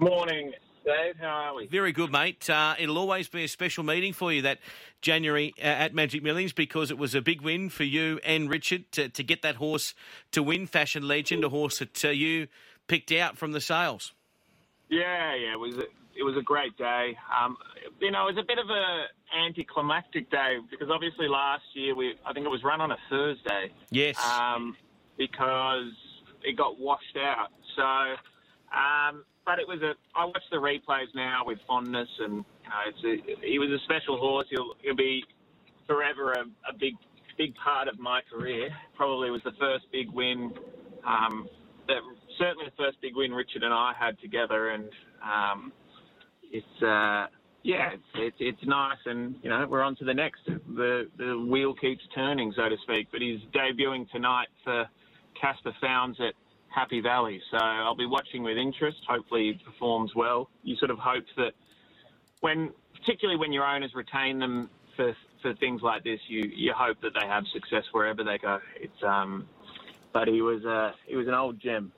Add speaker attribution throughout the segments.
Speaker 1: Morning, Dave. How are we?
Speaker 2: Very good, mate. Uh, it'll always be a special meeting for you that January uh, at Magic Millions because it was a big win for you and Richard to, to get that horse to win Fashion Legend, a horse that uh, you picked out from the sales.
Speaker 1: Yeah, yeah, it was a, it was a great day. Um, you know, it was a bit of a anticlimactic day because obviously last year we I think it was run on a Thursday.
Speaker 2: Yes.
Speaker 1: Um, because it got washed out. So, um, but it was a. I watch the replays now with fondness, and you know, it's a, he was a special horse. He'll he'll be forever a, a big big part of my career. Probably was the first big win. Um, that certainly the first big win Richard and I had together, and um, it's uh, yeah, it's, it's it's nice, and you know we're on to the next. The the wheel keeps turning, so to speak. But he's debuting tonight for Caspar Fownes at Happy Valley, so I'll be watching with interest. Hopefully, he performs well. You sort of hope that when, particularly when your owners retain them for for things like this, you you hope that they have success wherever they go. It's um, but he was uh, he was an old gem.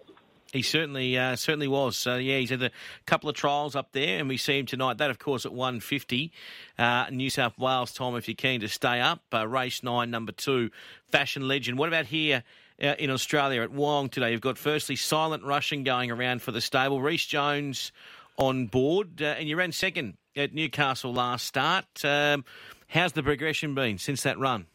Speaker 2: He certainly uh, certainly was. So yeah, he's had a couple of trials up there, and we see him tonight. That, of course, at one fifty, uh, New South Wales time. If you're keen to stay up, uh, race nine, number two, Fashion Legend. What about here? Uh, in Australia at Wyong today, you've got firstly Silent Russian going around for the stable. Reece Jones on board, uh, and you ran second at Newcastle last start. Um, how's the progression been since that run?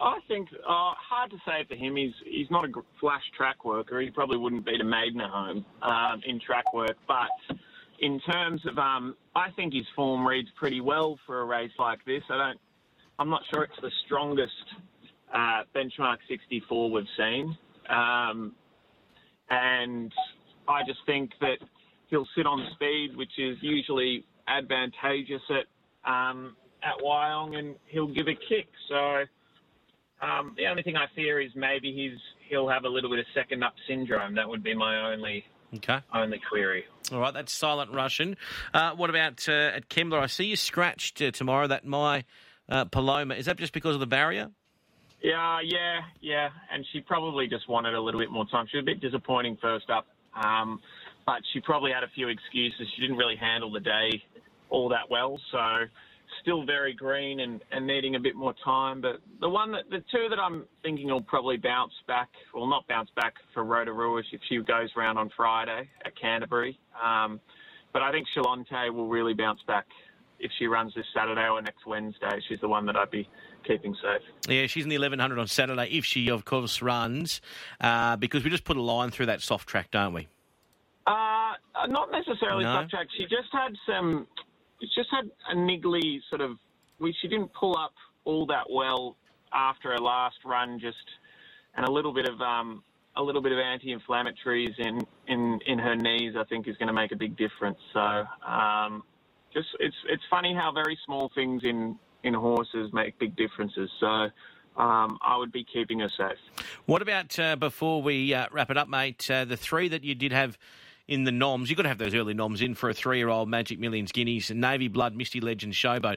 Speaker 1: I think uh, hard to say for him. He's he's not a flash track worker. He probably wouldn't beat a maiden at home um, in track work. But in terms of, um, I think his form reads pretty well for a race like this. I don't. I'm not sure it's the strongest uh, benchmark 64 we've seen, um, and I just think that he'll sit on speed, which is usually advantageous at um, at Wyong, and he'll give a kick. So. Um, the only thing I fear is maybe he's he'll have a little bit of second up syndrome. That would be my only
Speaker 2: Okay.
Speaker 1: only query.
Speaker 2: All right, that's Silent Russian. Uh, what about uh, at Kembla? I see you scratched uh, tomorrow. That my uh, Paloma. Is that just because of the barrier?
Speaker 1: Yeah, yeah, yeah. And she probably just wanted a little bit more time. She was a bit disappointing first up, um, but she probably had a few excuses. She didn't really handle the day all that well, so still very green and, and needing a bit more time. But the one that the two that I'm thinking will probably bounce back, well, not bounce back for Rotorua if she goes round on Friday at Canterbury. Um, but I think Shalonte will really bounce back if she runs this Saturday or next Wednesday. She's the one that I'd be keeping safe.
Speaker 2: Yeah, she's in the 1100 on Saturday if she, of course, runs, uh, because we just put a line through that soft track, don't we?
Speaker 1: Uh, not necessarily
Speaker 2: No?
Speaker 1: soft track. She just had some. Just had a niggly sort of. We she didn't pull up all that well after her last run. Just and a little bit of um, a little bit of anti-inflammatories in in in her knees. I think is going to make a big difference. So um, just it's it's funny how very small things in in horses make big differences. So. Um, I would be keeping her safe.
Speaker 2: What about uh, before we uh, wrap it up, mate? Uh, the three that you did have in the noms, you've got to have those early noms in for a three-year-old Magic Millions Guineas, Navy Blood, Misty Legend, Showboat.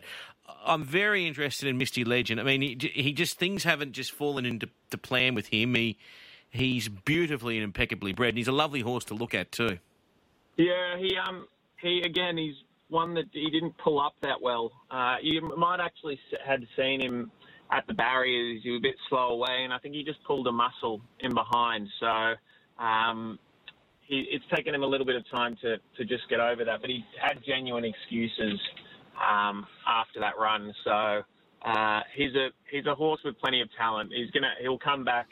Speaker 2: I'm very interested in Misty Legend. I mean, he, he just things haven't just fallen into to plan with him. He he's beautifully and impeccably bred, and he's a lovely horse to look at too.
Speaker 1: Yeah, he um he again he's one that he didn't pull up that well. Uh, you might actually had seen him at the barriers. He was a bit slow away, and I think he just pulled a muscle in behind. So um, he, it's taken him a little bit of time to to just get over that. But he had genuine excuses um, after that run. So uh, he's a he's a horse with plenty of talent. He's gonna he'll come back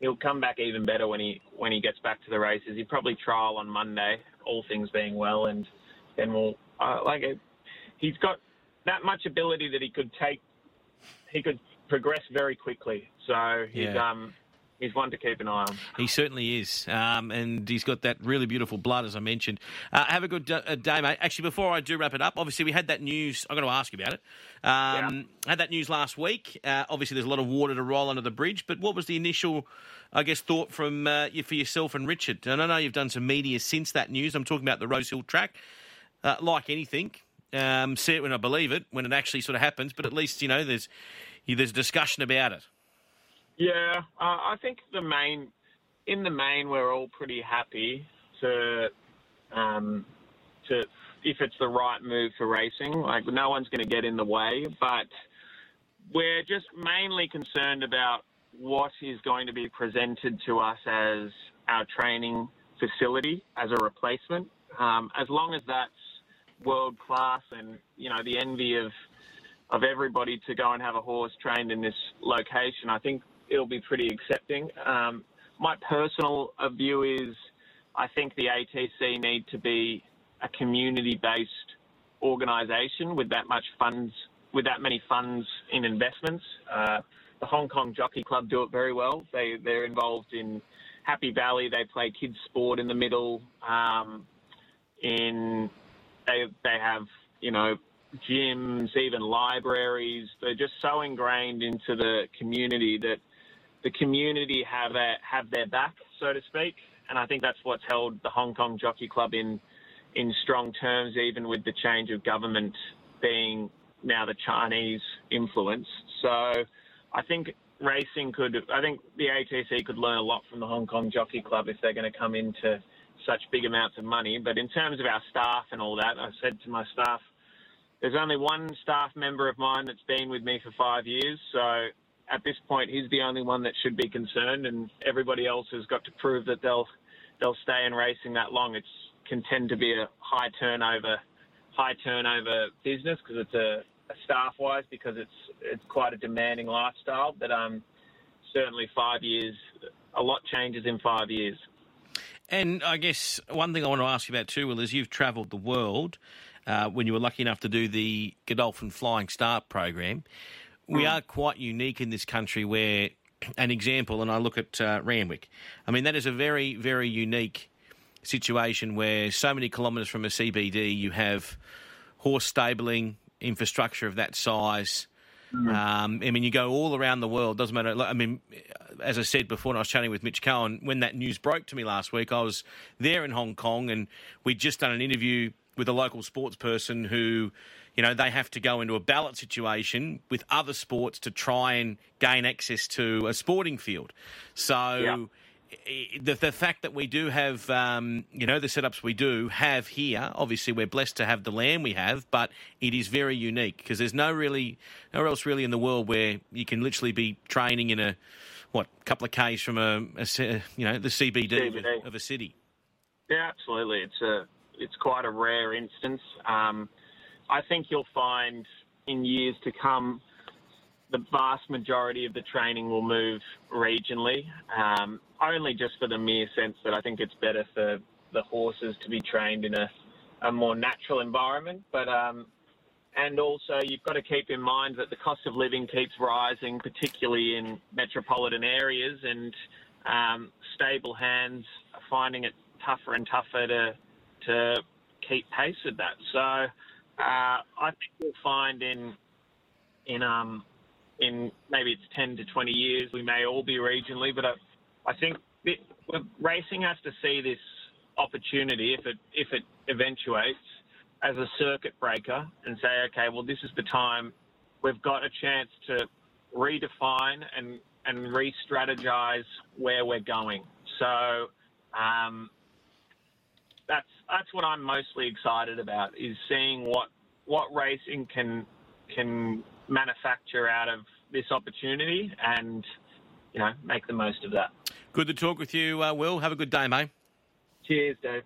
Speaker 1: he'll come back even better when he when he gets back to the races. He'll probably trial on Monday, all things being well, and then we'll uh, like it, he's got that much ability that he could take he could progress very quickly. So he's
Speaker 2: Yeah.
Speaker 1: um he's one to keep an eye on.
Speaker 2: He certainly is, um, and he's got that really beautiful blood, as I mentioned. Uh, have a good uh, day, mate. Actually, before I do wrap it up, obviously we had that news. I'm going to ask you about it. Um, Had that news last week. Uh, obviously, there's a lot of water to roll under the bridge. But what was the initial, I guess, thought from uh, you for yourself and Richard? And I know you've done some media since that news. I'm talking about the Rosehill track. Uh, like anything, um, see it when I believe it, when it actually sort of happens. But at least you know there's there's discussion about it.
Speaker 1: Yeah, uh, I think the main, in the main, we're all pretty happy to, um, to if it's the right move for racing. Like no one's going to get in the way, but we're just mainly concerned about what is going to be presented to us as our training facility as a replacement. Um, as long as that's world class and you know the envy of of everybody to go and have a horse trained in this location, I think it'll be pretty accepting. Um, my personal view is I think the ATC need to be a community-based organisation with that much funds, with that many funds in investments. Uh, the Hong Kong Jockey Club do it very well. They they're involved in Happy Valley. They play kids sport in the middle. Um, in they they have you know gyms, even libraries. They're just so ingrained into the community that the community have a, have their back, so to speak. And I think that's what's held the Hong Kong Jockey Club in in strong terms, even with the change of government being now the Chinese influence. So I think racing could, I think the ATC could learn a lot from the Hong Kong Jockey Club if they're going to come into such big amounts of money. But in terms of our staff and all that, I said to my staff, there's only one staff member of mine that's been with me for five years. So at this point, he's the only one that should be concerned, and everybody else has got to prove that they'll they'll stay in racing that long. It's can tend to be a high turnover high turnover business because it's a, a staff wise because it's it's quite a demanding lifestyle. But um, certainly five years, a lot changes in five years.
Speaker 2: And I guess one thing I want to ask you about too, Will, is you've travelled the world uh, when you were lucky enough to do the Godolphin Flying Start program we mm. are quite unique in this country where an example, and I look at uh, Randwick. I mean, that is a very, very unique situation where so many kilometres from a CBD, you have horse stabling infrastructure of that size. Mm. Um, I mean, you go all around the world. Doesn't matter. I mean, as I said before, and I was chatting with Mitch Cohen when that news broke to me last week. I was there in Hong Kong, and we'd just done an interview with a local sports person who you know, they have to go into a ballot situation with other sports to try and gain access to a sporting field. So. Yeah. The, the fact that we do have, um, you know, the setups we do have here, obviously we're blessed to have the land we have, but it is very unique because there's no really, nowhere else really in the world where you can literally be training in a, what, couple of k's from a, a you know, the CBD, CBD. Of, a, of, a, city.
Speaker 1: Yeah, absolutely. It's a, it's quite a rare instance. Um, I think you'll find in years to come the vast majority of the training will move regionally, um, only just for the mere sense that I think it's better for the horses to be trained in a, a more natural environment. But um, and also you've got to keep in mind that the cost of living keeps rising, particularly in metropolitan areas, and um, stable hands are finding it tougher and tougher to to keep pace with that. So uh, I think we'll find in in um in maybe it's ten to twenty years we may all be regionally, but I, I think it, racing has to see this opportunity if it if it eventuates as a circuit breaker and say, okay, well this is the time we've got a chance to redefine and and re-strategize where we're going. So um, that's what I'm mostly excited about is seeing what what racing can can manufacture out of this opportunity and you know make the most of that.
Speaker 2: Good to talk with you, uh, Will. Have a good day, mate.
Speaker 1: Cheers, Dave.